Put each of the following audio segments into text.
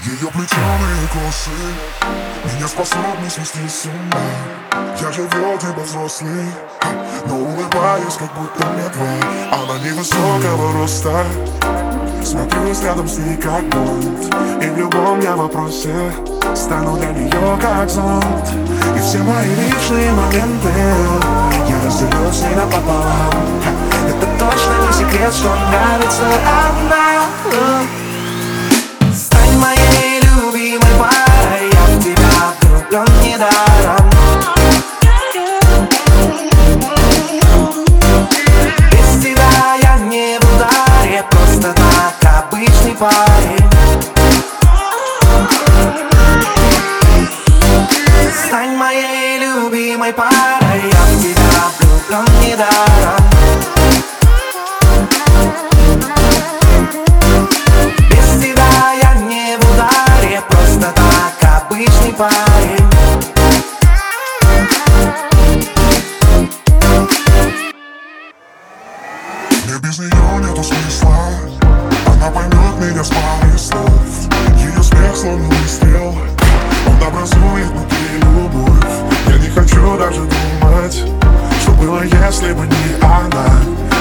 Ее плетеные косы Меня способны свести с ума. Я же вроде бы взрослый Но улыбаюсь, как будто мертвый Она невысокого роста Смотрюсь рядом с ней как бонд И в любом я вопросе Стану для нее как зонт И все мои личные моменты Я разделю с ней напополам. Это точно не секрет, что нравится она влюблен недаром Без тебя я не в ударе Просто так обычный парень. Стань моей любимой парой Я в тебя влюблен недаром Без тебя я не в ударе Просто так обычный парень смысла Она поймет меня с пары слов. Ее смех словно выстрел Он образует внутри любовь. Я не хочу даже думать Что было, если бы не она.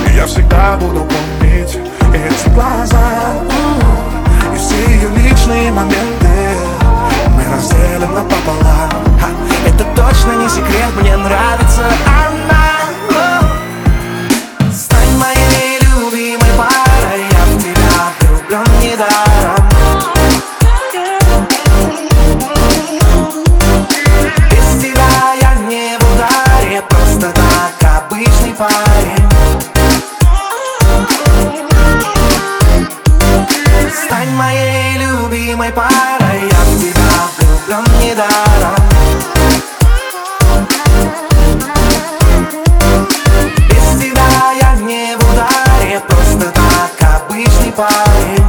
И я всегда буду помнить Эти глаза недаром. Без тебя я не в ударе Просто так обычный парень. Стань моей любимой парой Я в тебя влюблен недаром. Без тебя я не в ударе Просто так обычный парень